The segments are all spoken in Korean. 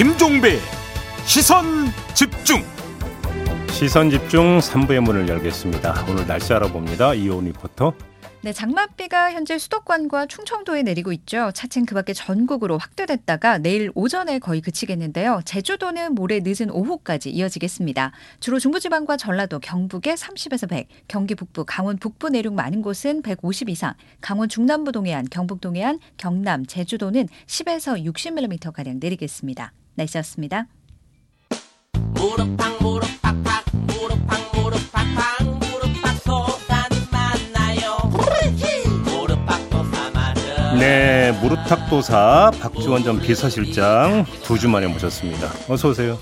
김종배 시선 집중 시선 집중 3부의 문을 열겠습니다. 오늘 날씨 알아봅니다. 이온 리포터. 네, 장맛비가 현재 수도권과 충청도에 내리고 있죠. 차츰 그 밖에 전국으로 확대됐다가 내일 오전에 거의 그치겠는데요. 제주도는 모레 늦은 오후까지 이어지겠습니다. 주로 중부지방과 전라도, 경북에 30에서 100, 경기 북부, 강원 북부 내륙 많은 곳은 150 이상, 강원 중남부 동해안, 경북 동해안, 경남, 제주도는 10에서 60mm 가량 내리겠습니다. 날씨였습니다. 무릎팍 무릎팍팍 무릎팍 무릎팍팍 무릎팍 솟아는 만나요 무릎팍 솟아 맞아 네, 무릎탁도사 박지원 전 비서실장 두 주 만에 모셨습니다. 어서 오세요.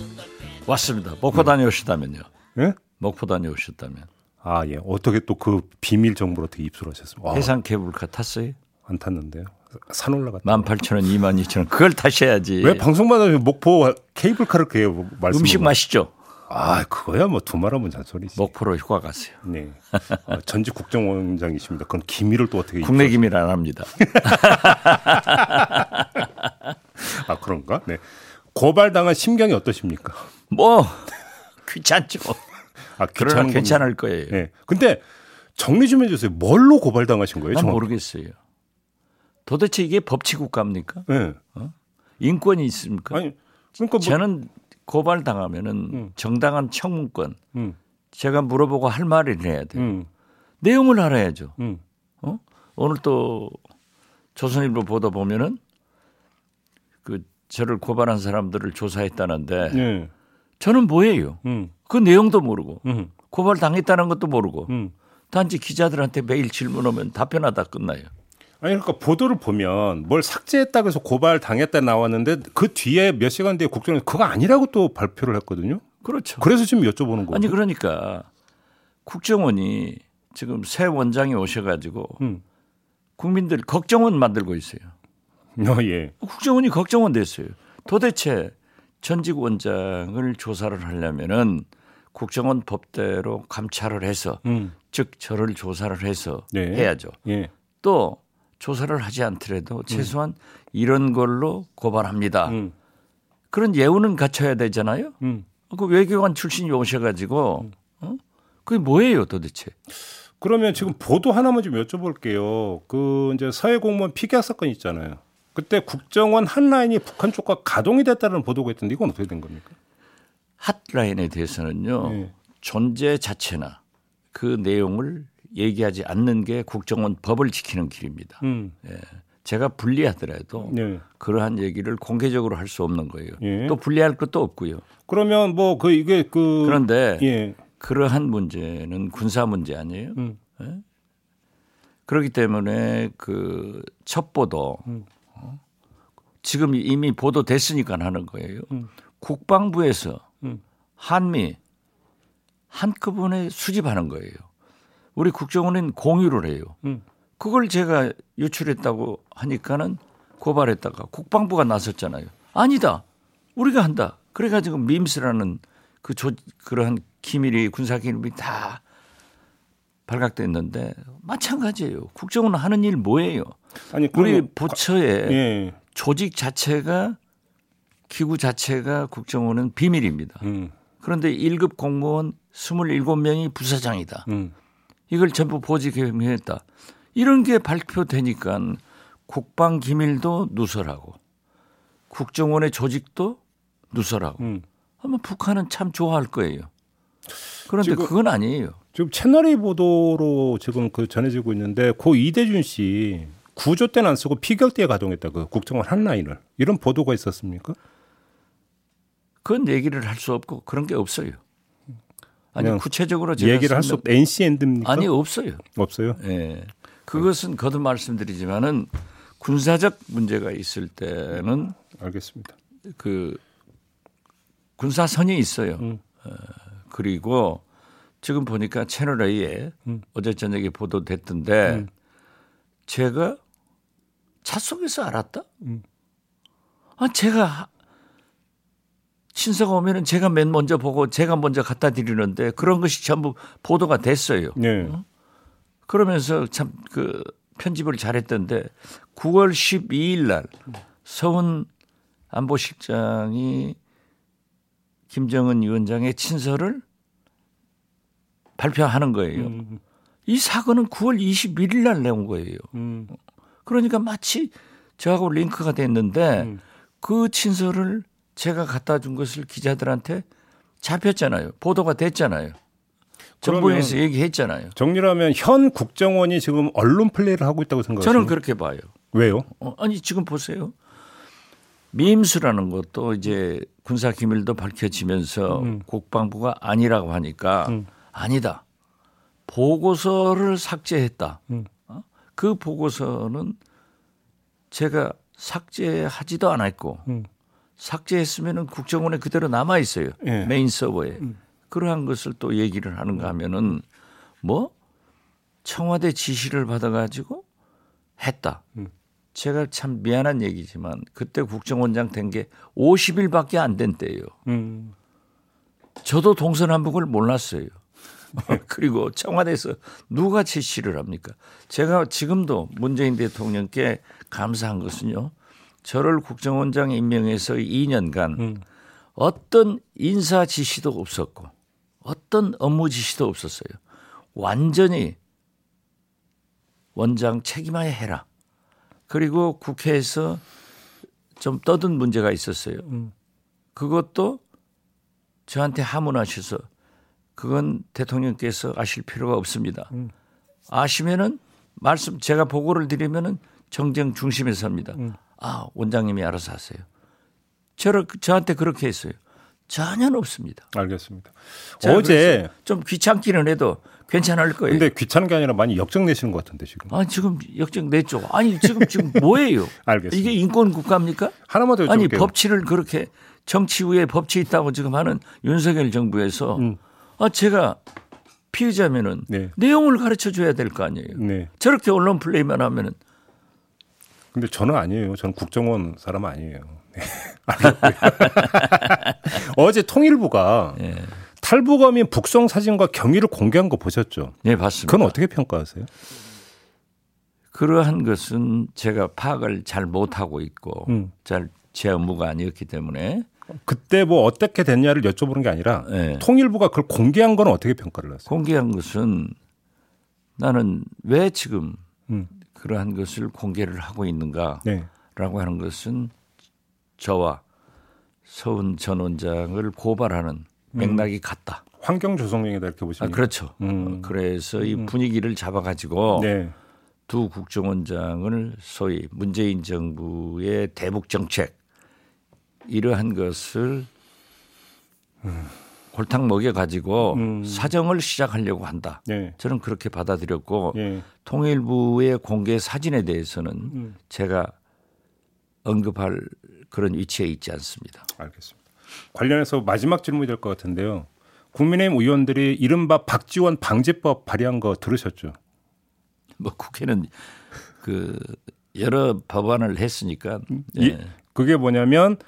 왔습니다. 목포 다녀오셨다면요. 예? 목포 다녀오셨다면. 아, 예. 어떻게 또 그 비밀 정보를 어떻게 입수하셨습니까? 와, 해상 케이블카 탔어요? 안 탔는데요. 산 올라갔다. 18,000원, 22,000원. 그걸 타셔야지. 왜 방송마다 목포 케이블카를 그게 말씀 음식 마시죠? 아, 그거야 뭐 두말하면 잔소리지. 목포로 휴가 가세요. 네. 아, 전직 국정원장이십니다. 그건 기밀을 또 어떻게 국내 기밀 안 합니다. 아, 그런가? 네. 고발당한 심경이 어떠십니까? 뭐 귀찮죠. 아, 그러나 귀찮은 괜찮을 거예요. 네. 근데 정리 좀 해주세요. 뭘로 고발당하신 거예요? 난 정확히? 모르겠어요. 도대체 이게 법치 국가입니까? 네. 인권이 있습니까? 아니, 그러니까 뭐, 저는 고발 당하면은 음. 정당한 청문권 음, 제가 물어보고 할 말을 해야 돼요. 음, 내용을 알아야죠. 음. 어? 오늘 또 조선일보 보도 보면은 그 저를 고발한 사람들을 조사했다는데 네. 저는 뭐예요? 음, 그 내용도 모르고 음, 고발 당했다는 것도 모르고 음. 단지 기자들한테 매일 질문 오면 답변하다 끝나요. 아니 그러니까 보도를 보면 뭘 삭제했다고 해서 고발 당했다 나왔는데 그 뒤에 몇 시간 뒤에 국정원 그거 아니라고 또 발표를 했거든요. 그렇죠. 그래서 지금 여쭤보는 거예요. 아니 그러니까 국정원이 지금 새 원장이 오셔가지고 음. 국민들 걱정원 만들고 있어요. 어, 예. 국정원이 걱정원 됐어요. 도대체 전직 원장을 조사를 하려면은 국정원 법대로 감찰을 해서 음. 즉 저를 조사를 해서 네. 해야죠. 예. 또 조사를 하지 않더라도 최소한 이런 걸로 고발합니다. 음. 그런 예우는 갖춰야 되잖아요. 음. 그 외교관 출신이 오셔가지고 어? 그게 뭐예요 도대체? 그러면 지금 보도 하나만 좀 여쭤볼게요. 그 이제 사회 공무원 피격 사건 있잖아요. 그때 국정원 한 라인이 북한 쪽과 가동이 됐다는 보도가 있던데 이건 어떻게 된 겁니까? 핫라인에 대해서는요 네. 존재 자체나 그 내용을 얘기하지 않는 게 국정원 법을 지키는 길입니다. 음. 제가 불리하더라도 네. 그러한 얘기를 공개적으로 할 수 없는 거예요. 예. 또 불리할 것도 없고요. 그러면 뭐 그 이게 그 그런데 예. 그러한 문제는 군사 문제 아니에요. 음. 그렇기 때문에 그 첩보도 음. 어? 지금 이미 보도됐으니까 하는 거예요. 음. 국방부에서 음. 한미 한꺼번에 수집하는 거예요. 우리 국정원은 공유를 해요. 음. 그걸 제가 유출했다고 하니까는 고발했다가 국방부가 나섰잖아요. 아니다. 우리가 한다. 그래가지고 밈스라는 그 조, 그러한 기밀이 군사 기밀이 다 발각됐는데 마찬가지예요. 국정원은 하는 일 뭐예요? 아니 우리 그러면 부처의 예. 조직 자체가 기구 자체가 국정원은 비밀입니다. 음. 그런데 1급 공무원 27명이 부사장이다. 음. 이걸 전부 보직했다. 이런 게 발표되니까 국방 기밀도 누설하고 국정원의 조직도 누설하고 음. 아마 북한은 참 좋아할 거예요. 그런데 지금- 그건 아니에요. 지금 채널A 보도로 지금 그 전해지고 있는데 고 이대준 씨 구조 때는 안 쓰고 피격 때에 가동했다 그 국정원 한 라인을 이런 보도가 있었습니까? 그건 얘기를 할 수 없고 그런 게 없어요. 아니 구체적으로 제가 얘기를 할 수 없. NC 엔드입니까? 아니 없어요. 없어요. 예. 그것은 거듭 말씀드리지만은 군사적 문제가 있을 때는 알겠습니다. 그 군사선이 있어요. 음. 어, 그리고 지금 보니까 채널 A에 음. 어제 저녁에 보도됐던데 음. 제가 차 속에서 알았다? 음. 아, 제가 신사가 오면은 제가 맨 먼저 보고 제가 먼저 갖다 드리는데 그런 것이 전부 보도가 됐어요. 네. 그러면서 참 그 편집을 잘했던데 9월 12일 날 서훈 안보실장이 김정은 위원장의 친서를 발표하는 거예요. 음, 이 사건은 9월 21일 날 내온 거예요. 음, 그러니까 마치 저하고 링크가 됐는데 음. 그 친서를 제가 갖다 준 것을 기자들한테 잡혔잖아요. 보도가 됐잖아요. 정부에서 얘기했잖아요. 정리를 하면 현 국정원이 지금 언론 플레이를 하고 있다고 생각하세요? 저는 그렇게 봐요. 왜요? 어, 아니 지금 보세요. 밈수라는 것도 이제 군사 기밀도 밝혀지면서 음. 국방부가 아니라고 하니까 음. 아니다. 보고서를 삭제했다. 음. 어? 그 보고서는 제가 삭제하지도 않았고 음. 삭제했으면은 국정원에 그대로 남아 있어요. 예. 음. 메인 서버에. 그러한 것을 또 얘기를 하는가 하면은 뭐 청와대 지시를 받아 가지고 했다. 음. 제가 참 미안한 얘기지만 그때 국정원장 된 게 50일밖에 안 된 때예요. 음. 저도 동서남북을 몰랐어요. 그리고 청와대에서 누가 지시를 합니까? 제가 지금도 문재인 대통령께 감사한 것은요. 저를 국정원장 임명해서 2년간 음. 어떤 인사 지시도 없었고 어떤 업무 지시도 없었어요. 완전히 원장 책임하에 해라. 그리고 국회에서 좀 떠든 문제가 있었어요. 음. 그것도 저한테 하문하셔서 그건 대통령께서 아실 필요가 없습니다. 음. 아시면은 말씀 제가 보고를 드리면은 정쟁 중심에 섭니다. 음. 아 원장님이 알아서 하세요. 저를 저한테 그렇게 했어요. 전혀 없습니다. 알겠습니다. 어제 좀 귀찮기는 해도 괜찮을 거예요. 근데 귀찮은 게 아니라 많이 역정 내시는 것 같은데 지금. 아 지금 역정 냈죠. 아니 지금 지금 뭐예요? 알겠습니다. 이게 인권 국가입니까? 하나만 더 여쭤볼게요. 아니 법치를 그렇게 정치 위에 법치 있다고 지금 하는 윤석열 정부에서 음. 아 제가 피의자면은 네. 내용을 가르쳐 줘야 될 거 아니에요. 네. 저렇게 언론 플레이만 하면은 근데 저는 아니에요. 저는 국정원 사람 아니에요. 네. 어제 통일부가 예. 탈북어민 북송 사진과 경위를 공개한 거 보셨죠? 네 봤습니다. 그건 어떻게 평가하세요? 그러한 것은 제가 파악을 잘 못하고 있고 음. 잘제 업무가 아니었기 때문에 그때 뭐 어떻게 됐냐를 여쭤보는 게 아니라 예. 통일부가 그걸 공개한 건 어떻게 평가를 하세요? 공개한 것은 나는 왜 지금 음. 그러한 것을 공개를 하고 있는가라고 네. 하는 것은 저와 서훈 전 원장을 고발하는 맥락이 같다. 환경 조성령이다 이렇게 아, 보시면 그렇죠. 음. 어, 그래서 이 분위기를 잡아가지고 네. 두 국정원장을 소위 문재인 정부의 대북 정책 이러한 것을 골탕 먹여 가지고 음. 사정을 시작하려고 한다. 네. 저는 그렇게 받아들였고 예. 통일부의 공개 사진에 대해서는 음. 제가 언급할 그런 위치에 있지 않습니다. 알겠습니다. 관련해서 마지막 질문이 될 것 같은데요. 국민의힘 의원들이 이른바 박지원 방지법 발의한 거 들으셨죠? 뭐 국회는 그 여러 법안을 했으니까 이- 예. 그게 뭐냐면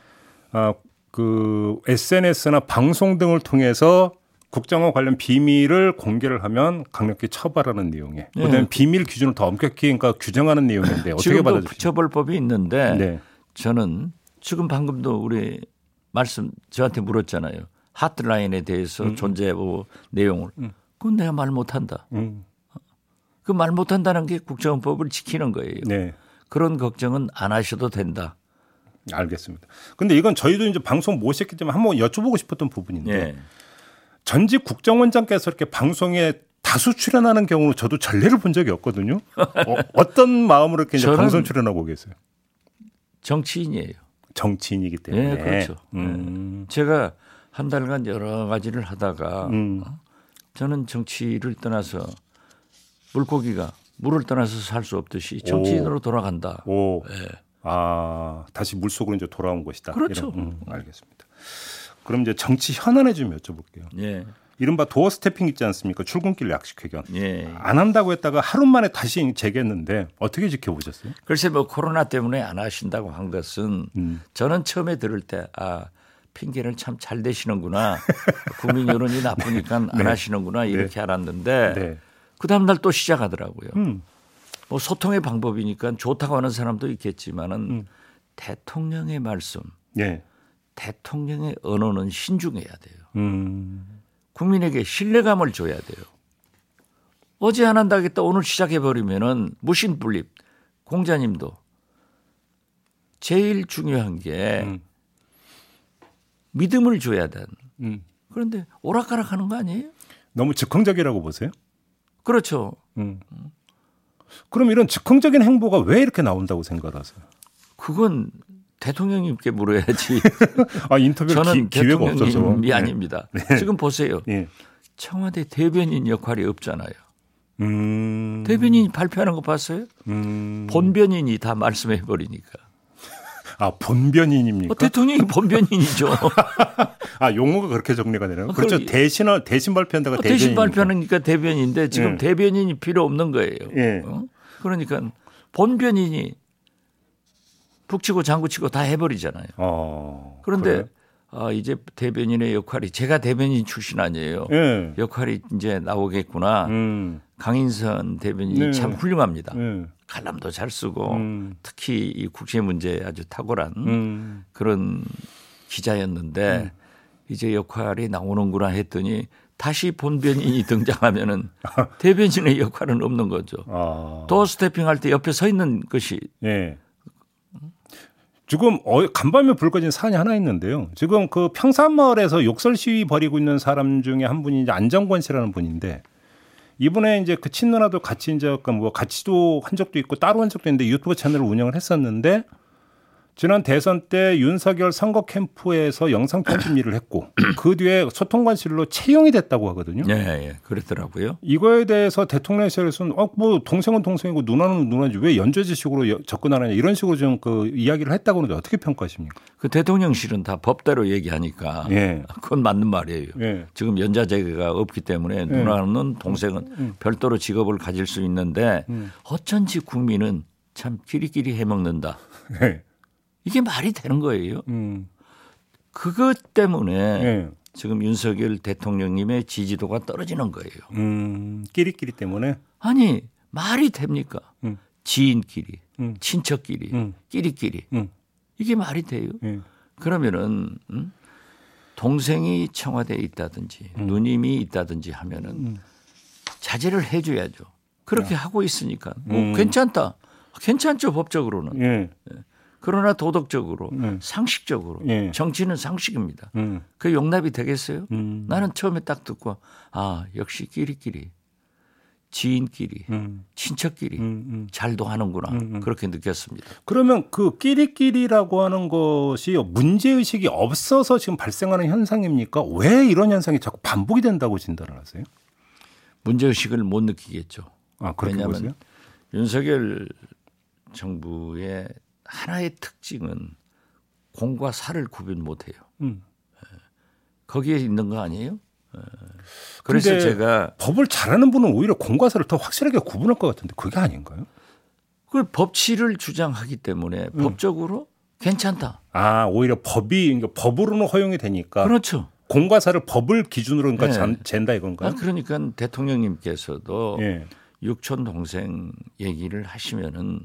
아, 그 SNS나 방송 등을 통해서 국정원 관련 비밀을 공개를 하면 강력히 처벌하는 내용에 네. 그다음에 비밀 기준을 더 엄격히 그러니까 규정하는 내용인데 어떻게 받아들이세요? 처벌법이 있는데 네. 저는 지금 방금도 우리 말씀 저한테 물었잖아요. 하트라인에 대해서 존재하고 내용을 그건 내가 말 못한다. 음, 그말 못한다는 게 국정원법을 지키는 거예요. 네. 그런 걱정은 안 하셔도 된다. 알겠습니다. 근데 이건 저희도 이제 방송 모셨기 때문에 한번 여쭤보고 싶었던 부분인데 예. 전직 국정원장께서 이렇게 방송에 다수 출연하는 경우는 저도 전례를 본 적이 없거든요. 어, 떤 마음으로 이렇게 이제 방송 출연하고 계세요? 정치인이에요. 정치인이기 때문에. 예, 그렇죠. 음, 제가 한 달간 여러 가지를 하다가 음. 저는 정치를 떠나서 물고기가 물을 떠나서 살 수 없듯이 정치인으로 돌아간다. 오. 예. 아, 다시 물 속으로 이제 돌아온 것이다. 그렇죠. 이런, 음, 알겠습니다. 그럼 이제 정치 현안에 좀 여쭤볼게요. 예. 이른바 도어 스태핑 있지 않습니까? 출근길 약식 회견. 예. 안 한다고 했다가 하루 만에 다시 재개했는데 어떻게 지켜보셨어요? 글쎄 뭐 코로나 때문에 안 하신다고 한 것은 음. 저는 처음에 들을 때 아 핑계를 참 잘 대시는구나 국민 여론이 나쁘니까 안 네. 하시는구나 이렇게 알았는데 네. 그 다음 날 또 시작하더라고요. 음. 뭐 소통의 방법이니까 좋다고 하는 사람도 있겠지만은 음. 대통령의 말씀 예. 대통령의 언어는 신중해야 돼요. 음. 국민에게 신뢰감을 줘야 돼요. 어제 안 한다겠다 오늘 시작해 버리면은 무신분립 공자님도 제일 중요한 게 음. 믿음을 줘야 된. 음. 그런데 오락가락 하는 거 아니에요? 너무 즉흥적이라고 보세요? 그렇죠. 음. 그럼 이런 즉흥적인 행보가 왜 이렇게 나온다고 생각하세요? 그건 대통령님께 물어야지. 아 인터뷰 저는 기, 회가 없어서 대통령님이 네. 아닙니다. 지금 보세요. 예. 청와대 대변인 역할이 없잖아요. 음. 대변인이 발표하는 거 봤어요? 음. 본변인이 다 말씀해 버리니까. 아 본변인입니까? 어, 대통령이 본변인이죠. 아 용어가 그렇게 정리가 되나요? 어, 그렇죠. 대신 대신 발표한다가 어, 대신. 발표하니까 대변인인데 지금 예. 대변인이 필요 없는 거예요. 예. 어? 그러니까 본변인이 북치고 장구치고 다 해버리잖아요. 어. 그런데 그래요? 아, 이제 대변인의 역할이 제가 대변인 출신 아니에요. 예. 역할이 이제 나오겠구나. 음. 강인선 대변인이 네. 참 훌륭합니다. 예. 칼럼도 잘 쓰고 음. 특히 이 국제 문제에 아주 탁월한 음. 그런 기자였는데 이제 역할이 나오는구나 했더니 다시 본변인이 등장하면은 대변인의 역할은 없는 거죠. 아. 도어 스태핑 할 때 옆에 서 있는 것이 예. 지금 어, 간밤에 불 꺼진 사안이 하나 있는데요. 지금 그 평산마을에서 욕설 시위 벌이고 있는 사람 중에 한 분이 이제 안정권 씨라는 분인데 이번에 이제 그 친누나도 같이 이제 약간 뭐 같이도 한 적도 있고 따로 한 적도 있는데 유튜브 채널을 운영을 했었는데 지난 대선 때 윤석열 선거 캠프에서 영상 편집 일을 했고 그 뒤에 소통관실로 채용이 됐다고 하거든요. 예, 예, 그랬더라고요. 이거에 대해서 대통령실에서는 어, 뭐 동생은 동생이고 누나는 누나지 왜 연좌제식으로 여- 접근하느냐 이런 식으로 좀 그 이야기를 했다고 하는데 어떻게 평가하십니까? 그 대통령실은 다 법대로 얘기하니까 예. 그건 맞는 말이에요. 예. 지금 연좌제가 없기 때문에 누나는 동생은 별도로 직업을 가질 수 있는데 어쩐지 국민은 참 끼리끼리 해먹는다. 예. 이게 말이 되는 거예요. 음. 그것 때문에 예. 지금 윤석열 대통령님의 지지도가 떨어지는 거예요. 음. 끼리끼리 때문에 아니 말이 됩니까? 음. 지인끼리, 음. 친척끼리, 음. 끼리끼리 음. 이게 말이 돼요? 예. 그러면은 음? 동생이 청와대에 있다든지 음. 누님이 있다든지 하면은 자제를 해줘야죠. 그렇게 하고 있으니까 뭐 음. 괜찮다. 괜찮죠 법적으로는. 예. 그러나 도덕적으로, 음. 상식적으로 예. 정치는 상식입니다. 음. 그 용납이 되겠어요? 음. 나는 처음에 딱 듣고 아 역시 끼리끼리 지인끼리 음. 친척끼리 음. 음. 잘도 하는구나 음, 음. 그렇게 느꼈습니다. 그러면 그 끼리끼리라고 하는 것이 문제 의식이 없어서 지금 발생하는 현상입니까? 왜 이런 현상이 자꾸 반복이 된다고 진단을 하세요? 문제 의식을 못 느끼겠죠. 아 왜냐하면 보세요? 윤석열 정부의 하나의 특징은 공과 사를 구분 못해요. 음. 거기에 있는 거 아니에요? 예. 그래서 제가 법을 잘하는 분은 오히려 공과 사를 더 확실하게 구분할 것 같은데 그게 아닌가요? 그 법치를 주장하기 때문에 음. 법적으로 괜찮다. 아 오히려 법이 그러니까 법으로는 허용이 되니까 그렇죠. 공과 사를 법을 기준으로 그러니까 네. 잔- 잰다 이건가요? 아, 그러니까 대통령님께서도 예. 육촌 동생 얘기를 하시면은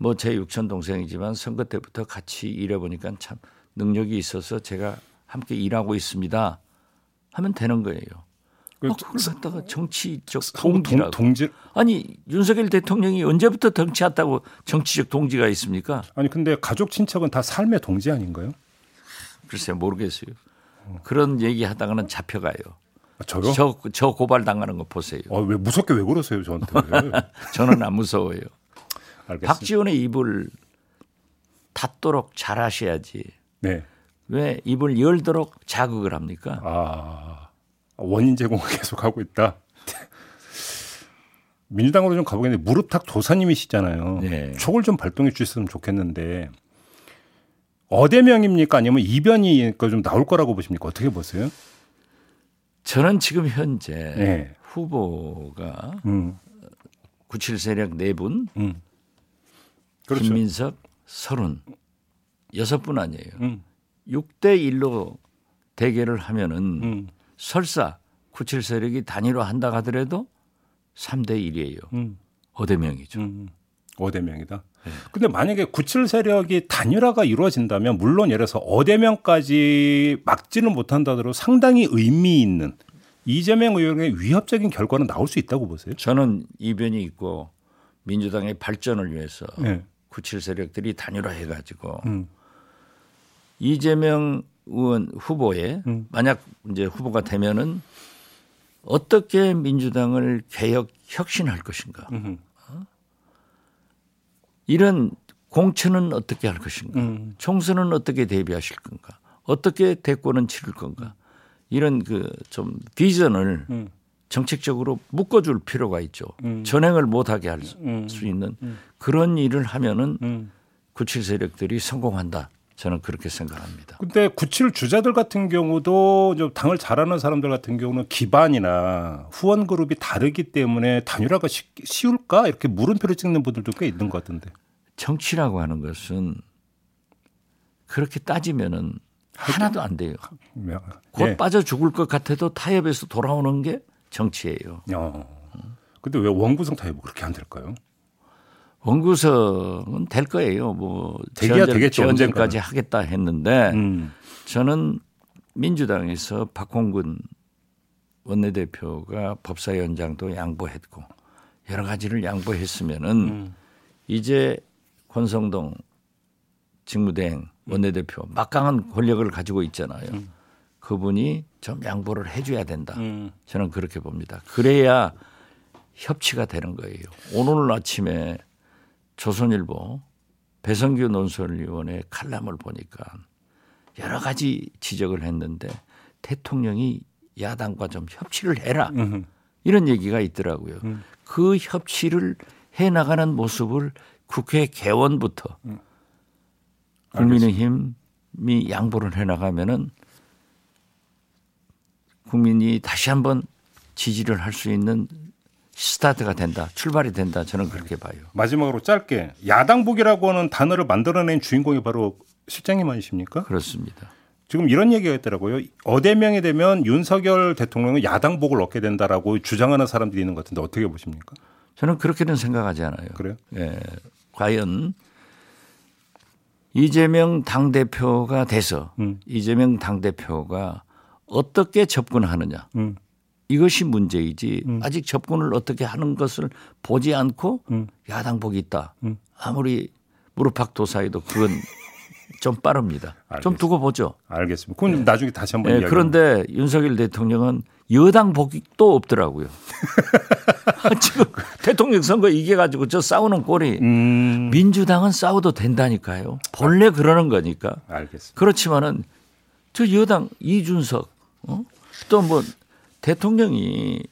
뭐 제 육촌 동생이지만 선거 때부터 같이 일해 보니까 참 능력이 있어서 제가 함께 일하고 있습니다. 하면 되는 거예요. 그 어, 그걸 갖다가 정치적 동, 동기라고. 동 지 아니 윤석열 대통령이 언제부터 정치했다고 정치적 동지가 있습니까? 아니 근데 가족 친척은 다 삶의 동지 아닌가요? 글쎄 모르겠어요. 그런 얘기 하다가는 잡혀가요. 아, 저요? 저, 저 고발 당하는 거 보세요. 아, 왜 무섭게 왜 그러세요 저한테? 저는 안 무서워요. 알겠습니다. 박지원의 입을 닫도록 잘하셔야지. 네. 왜 입을 열도록 자극을 합니까? 아 원인 제공을 계속 하고 있다. 민주당으로 좀 가보겠는데 무릎탁 도사님이시잖아요. 네. 촉을 좀 발동해 주셨으면 좋겠는데 어대명입니까 아니면 이변이 좀 나올 거라고 보십니까? 어떻게 보세요? 저는 지금 현재 네. 후보가 음, 97 세력 4분, 음. 그렇죠. 김민석 30, 6분 아니에요. 음, 6대 1로 대결을 하면은 음, 설사 97 세력이 단일화 한다 하더라도 3대 1이에요. 음, 어대명이죠. 음. 어대명이다. 근데 만약에 97 세력이 단일화가 이루어진다면 물론 예를 들어서 어대명까지 막지는 못한다더라도 상당히 의미 있는 이재명 의원의 위협적인 결과는 나올 수 있다고 보세요. 저는 이변이 있고 민주당의 발전을 위해서 네. 97 세력들이 단일화해 가지고 음. 이재명 의원 후보에 음. 만약 이제 후보가 되면은 어떻게 민주당을 개혁 혁신할 것인가 음흠. 이런 공천은 어떻게 할 것인가 음. 총선은 어떻게 대비하실 건가 어떻게 대권은 치를 건가 이런 그 좀 비전을 음. 정책적으로 묶어줄 필요가 있죠. 음. 전행을 못하게 할수 음. 있는 그런 일을 하면은 음. 97 세력들이 성공한다. 저는 그렇게 생각합니다. 근데 97 주자들 같은 경우도 좀 당을 잘하는 사람들 같은 경우는 기반이나 후원 그룹이 다르기 때문에 단일화가 쉬, 쉬울까 이렇게 물음표를 찍는 분들도 꽤 있는 것 같은데. 정치라고 하는 것은 그렇게 따지면은 하나도 안 돼요. 곧 예. 빠져 죽을 것 같아도 타협에서 돌아오는 게 정치예요. 어. 근데 왜 원구성 타협은 그렇게 안 될까요? 원구성은 될 거예요. 뭐 되기야 되겠죠, 언젠가는. 하겠다 했는데 음. 저는 민주당에서 박홍근 원내대표가 법사위원장도 양보했고 여러 가지를 양보했으면은 음. 이제 권성동 직무대행 원내대표 막강한 권력을 가지고 있잖아요. 그분이 좀 양보를 해줘야 된다. 음. 저는 그렇게 봅니다. 그래야 협치가 되는 거예요. 오늘 아침에 조선일보 배성규 논설위원의 칼럼을 보니까 여러 가지 지적을 했는데 대통령이 야당과 좀 협치를 해라 음. 이런 얘기가 있더라고요. 음. 그 협치를 해 나가는 모습을 국회 개원부터 음. 국민의힘이 양보를 해 나가면은 국민이 다시 한번 지지를 할 수 있는 스타트가 된다, 출발이 된다. 저는 그렇게 봐요. 마지막으로 짧게 야당복이라고 하는 단어를 만들어낸 주인공이 바로 실장님 아니십니까? 그렇습니다. 지금 이런 얘기가 있더라고요. 어대명이 되면 윤석열 대통령은 야당복을 얻게 된다라고 주장하는 사람들이 있는 것 같은데 어떻게 보십니까? 저는 그렇게는 생각하지 않아요. 그래요? 예, 과연 이재명 당 대표가 돼서 음. 이재명 당 대표가 어떻게 접근하느냐 음. 이것이 문제이지 아직 접근을 어떻게 하는 것을 보지 않고 음. 야당복이 있다. 음. 아무리 무릎팍도사이도 그건 좀 빠릅니다. 좀 알겠습니다. 두고 보죠. 알겠습니다. 그건 나중에 다시 한번 예, 이야기. 그런데 윤석열 대통령은 여당 복도 없더라고요. 지금 대통령 선거 이겨가지고 저 싸우는 꼴이 음. 민주당은 싸워도 된다니까요. 본래 그러는 거니까. 알겠습니다. 그렇지만은 저 여당 이준석 어? 또뭐 대통령이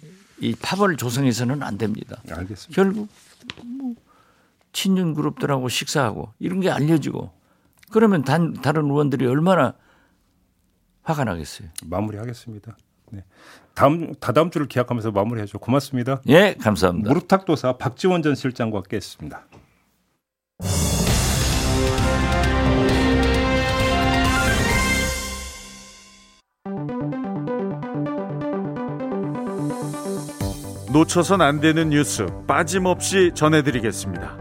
이 파벌 조성해서는 안 됩니다. 알겠습니다. 결국 뭐 친윤 그룹들하고 식사하고 이런 게 알려지고 그러면 단, 다른 의원들이 얼마나 화가 나겠어요. 마무리하겠습니다. 네. 다음 다다음 주를 기약하면서 마무리하죠. 고맙습니다. 예, 감사합니다. 무릎탁도사 박지원 전 실장과 함께 했습니다. 놓쳐선 안 되는 뉴스 빠짐없이 전해드리겠습니다.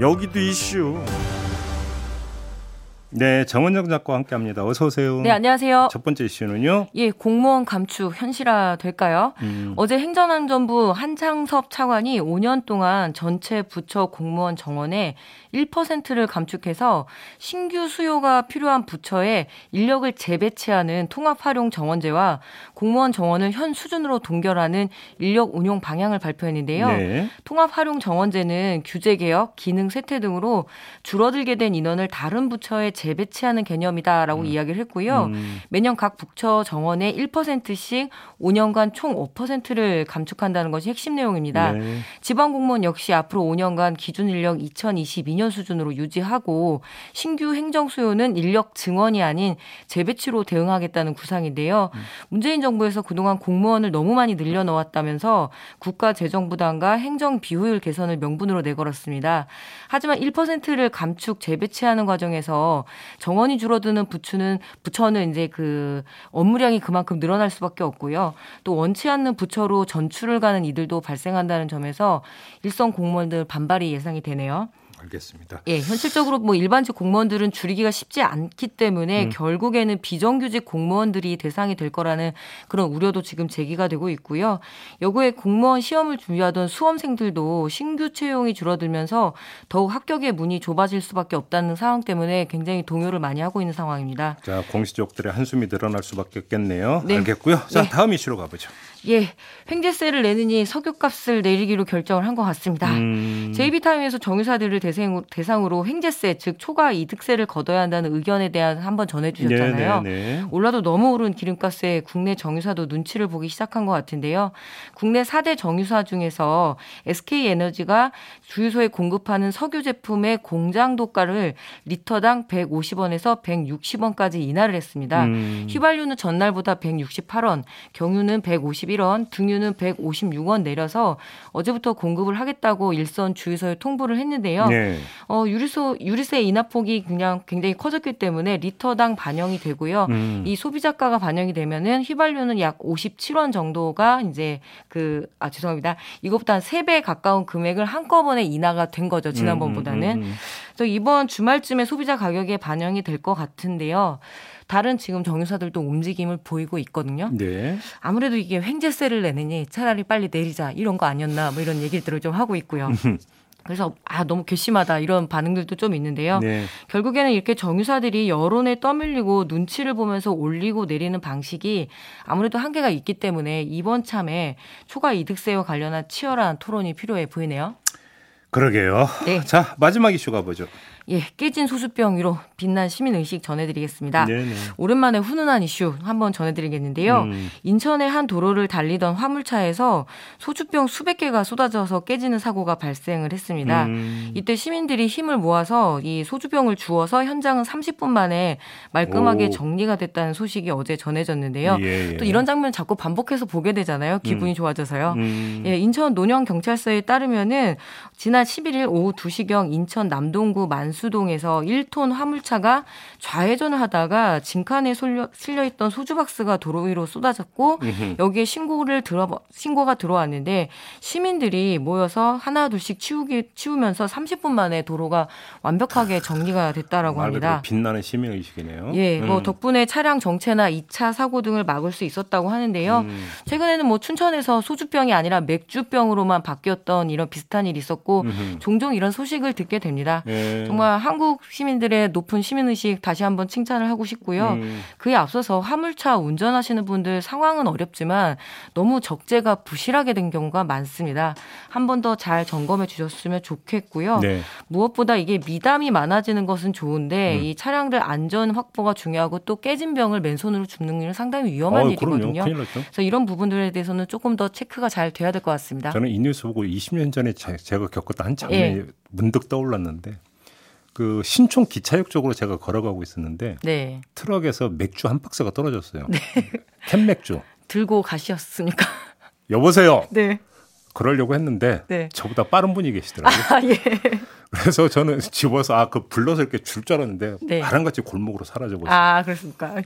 여기도 이슈. 네, 정은정 작가와 함께합니다. 어서 오세요. 네, 안녕하세요. 첫 번째 이슈는요. 예, 공무원 감축 현실화 될까요? 음, 어제 행정안전부 한창섭 차관이 5년 동안 전체 부처 공무원 정원의 1%를 감축해서 신규 수요가 필요한 부처에 인력을 재배치하는 통합 활용 정원제와 공무원 정원을 현 수준으로 동결하는 인력 운용 방향을 발표했는데요. 네. 통합 활용 정원제는 규제 개혁, 기능 쇠퇴 등으로 줄어들게 된 인원을 다른 부처에 재배치하는 개념이다라고 이야기를 했고요. 음, 매년 각 부처 정원의 1%씩 5년간 총 5%를 감축한다는 것이 핵심 내용입니다. 네. 지방 공무원 역시 앞으로 5년간 기준 인력 2022년 수준으로 유지하고 신규 행정 수요는 인력 증원이 아닌 재배치로 대응하겠다는 구상인데요. 문재인 정부에서 그동안 공무원을 너무 많이 늘려 넣었다면서 국가 재정 부담과 행정 비효율 개선을 명분으로 내걸었습니다. 하지만 1%를 감축 재배치하는 과정에서 정원이 줄어드는 부처는 부처는 이제 그 업무량이 그만큼 늘어날 수밖에 없고요. 또 원치 않는 부처로 전출을 가는 이들도 발생한다는 점에서 일선 공무원들 반발이 예상이 되네요. 알겠습니다. 예, 현실적으로 뭐 일반직 공무원들은 줄이기가 쉽지 않기 때문에 음. 결국에는 비정규직 공무원들이 대상이 될 거라는 그런 우려도 지금 제기가 되고 있고요. 여고에 공무원 시험을 준비하던 수험생들도 신규 채용이 줄어들면서 더욱 합격의 문이 좁아질 수밖에 없다는 상황 때문에 굉장히 동요를 많이 하고 있는 상황입니다. 자, 공시족들의 한숨이 늘어날 수밖에 없겠네요. 네. 알겠고요. 자, 네. 다음 이슈로 가보죠. 예, 횡재세를 내느니 석유값을 내리기로 결정을 한 것 같습니다. 음, JB타임에서 정유사들을 대상- 대상 으로 횡재세, 즉 초과 이득세를 걷어야 한다는 의견에 대한 한번 전해주셨잖아요. 네, 네, 네. 올라도 너무 오른 기름값에 국내 정유사도 눈치를 보기 시작한 것 같은데요. 국내 4대 정유사 중에서 SK에너지가 주유소에 공급하는 석유 제품의 공장 도가를 리터당 150원에서 160원까지 인하를 했습니다. 음, 휘발유는 전날보다 168원, 경유는 151원, 등유는 156원 내려서 어제부터 공급을 하겠다고 일선 주유소에 통보를 했는데요. 네. 어, 유리소, 유리세 인하폭이 그냥 굉장히 커졌기 때문에 리터당 반영이 되고요. 음, 이 소비자가가 반영이 되면은 휘발유는 약 57원 정도가 이제 그, 아, 죄송합니다. 이것보다 한 3배 가까운 금액을 한꺼번에 인하가 된 거죠. 지난번보다는. 음, 음, 음. 그래서 이번 주말쯤에 소비자 가격에 반영이 될 것 같은데요. 다른 지금 정유사들도 움직임을 보이고 있거든요. 네. 아무래도 이게 횡재세를 내느니 차라리 빨리 내리자 이런 거 아니었나 뭐 이런 얘기들을 좀 하고 있고요. 그래서 아 너무 괘씸하다 이런 반응들도 좀 있는데요. 네. 결국에는 이렇게 정유사들이 여론에 떠밀리고 눈치를 보면서 올리고 내리는 방식이 아무래도 한계가 있기 때문에 이번 참에 초과 이득세와 관련한 치열한 토론이 필요해 보이네요. 그러게요. 네. 자, 마지막 이슈 가보죠. 예, 깨진 소주병 위로 빛난 시민 의식 전해드리겠습니다. 네, 네. 오랜만에 훈훈한 이슈 한번 전해드리겠는데요. 음. 인천의 한 도로를 달리던 화물차에서 소주병 수백 개가 쏟아져서 깨지는 사고가 발생을 했습니다. 음. 이때 시민들이 힘을 모아서 이 소주병을 주워서 현장은 30분 만에 말끔하게 오. 정리가 됐다는 소식이 어제 전해졌는데요. 예, 예. 또 이런 장면 자꾸 반복해서 보게 되잖아요. 기분이 좋아져서요. 음. 예, 인천 논영 경찰서에 따르면은 지난 11일 오후 2시경 인천 남동구 만수 동에서 1톤 화물차가 좌회전을 하다가 진칸에 실려, 실려 있던 소주 박스가 도로 위로 쏟아졌고. 여기에 신고를 들어 신고가 들어왔는데 시민들이 모여서 하나 둘씩 치우기 치우면서 30분 만에 도로가 완벽하게 정리가 됐다라고 합니다. 빛나는 시민 의식이네요. 예, 뭐 음. 덕분에 차량 정체나 2차 사고 등을 막을 수 있었다고 하는데요. 음. 최근에는 뭐 춘천에서 소주병이 아니라 맥주병으로만 바뀌었던 이런 비슷한 일이 있었고 음흠. 종종 이런 소식을 듣게 됩니다. 예. 정말 한국 시민들의 높은 시민의식 다시 한번 칭찬을 하고 싶고요. 음. 그에 앞서서 화물차 운전하시는 분들 상황은 어렵지만 너무 적재가 부실하게 된 경우가 많습니다. 한 번 더 잘 점검해 주셨으면 좋겠고요. 네. 무엇보다 이게 미담이 많아지는 것은 좋은데 음. 이 차량들 안전 확보가 중요하고 또 깨진 병을 맨손으로 줍는 일은 상당히 위험한 어. 일이거든요. 그래서 이런 부분들에 대해서는 조금 더 체크가 잘 돼야 될 것 같습니다. 저는 이 뉴스 보고 20년 전에 제- 제가 겪었던 한 장면이 예. 문득 떠올랐는데 그 신촌 기차역 쪽으로 제가 걸어가고 있었는데 네. 트럭에서 맥주 한 박스가 떨어졌어요. 캔 맥주. 들고 가셨으니까. 여보세요. 네. 그러려고 했는데 네. 저보다 빠른 분이 계시더라고요. 아, 예. 그래서 저는 집어서 아 그 불러서 이렇게 줄 줄 알았는데 네. 바람같이 골목으로 사라져 버렸어요. 아, 그렇습니까?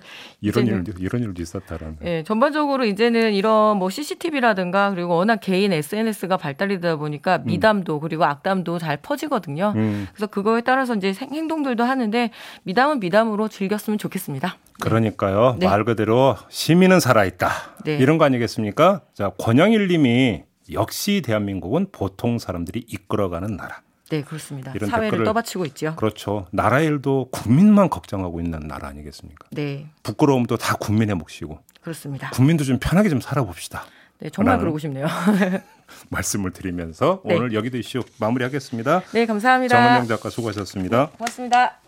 이런 일도 이런 일도 있었다라는. 예, 전반적으로 이제는 이런 뭐 CCTV라든가 그리고 워낙 개인 SNS가 발달이 되다 보니까 미담도 그리고 악담도 잘 퍼지거든요. 음, 그래서 그거에 따라서 이제 생- 행동들도 하는데 미담은 미담으로 즐겼으면 좋겠습니다. 그러니까요. 네. 말 그대로 시민은 살아있다. 네. 이런 거 아니겠습니까? 자, 권영일 님이 역시 대한민국은 보통 사람들이 이끌어가는 나라. 네, 그렇습니다. 이런 사회를 댓글을- 떠받치고 있죠. 그렇죠. 나라 일도 국민만 걱정하고 있는 나라 아니겠습니까? 네, 부끄러움도 다 국민의 몫이고 그렇습니다. 국민도 좀 편하게 좀 살아봅시다. 네, 정말 그러고 싶네요. 말씀을 드리면서 네. 오늘 여기도 이슈 마무리하겠습니다. 네, 감사합니다. 정은영 작가 수고하셨습니다. 고맙습니다.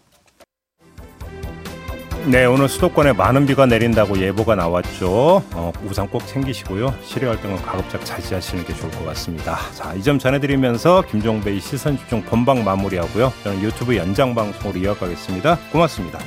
네, 오늘 수도권에 많은 비가 내린다고 예보가 나왔죠. 어, 우산 꼭 챙기시고요. 실외 활동은 가급적 자제하시는 게 좋을 것 같습니다. 자, 이 점 전해드리면서 김종배의 시선 집중 본방 마무리하고요. 저는 유튜브 연장 방송으로 이어가겠습니다. 고맙습니다.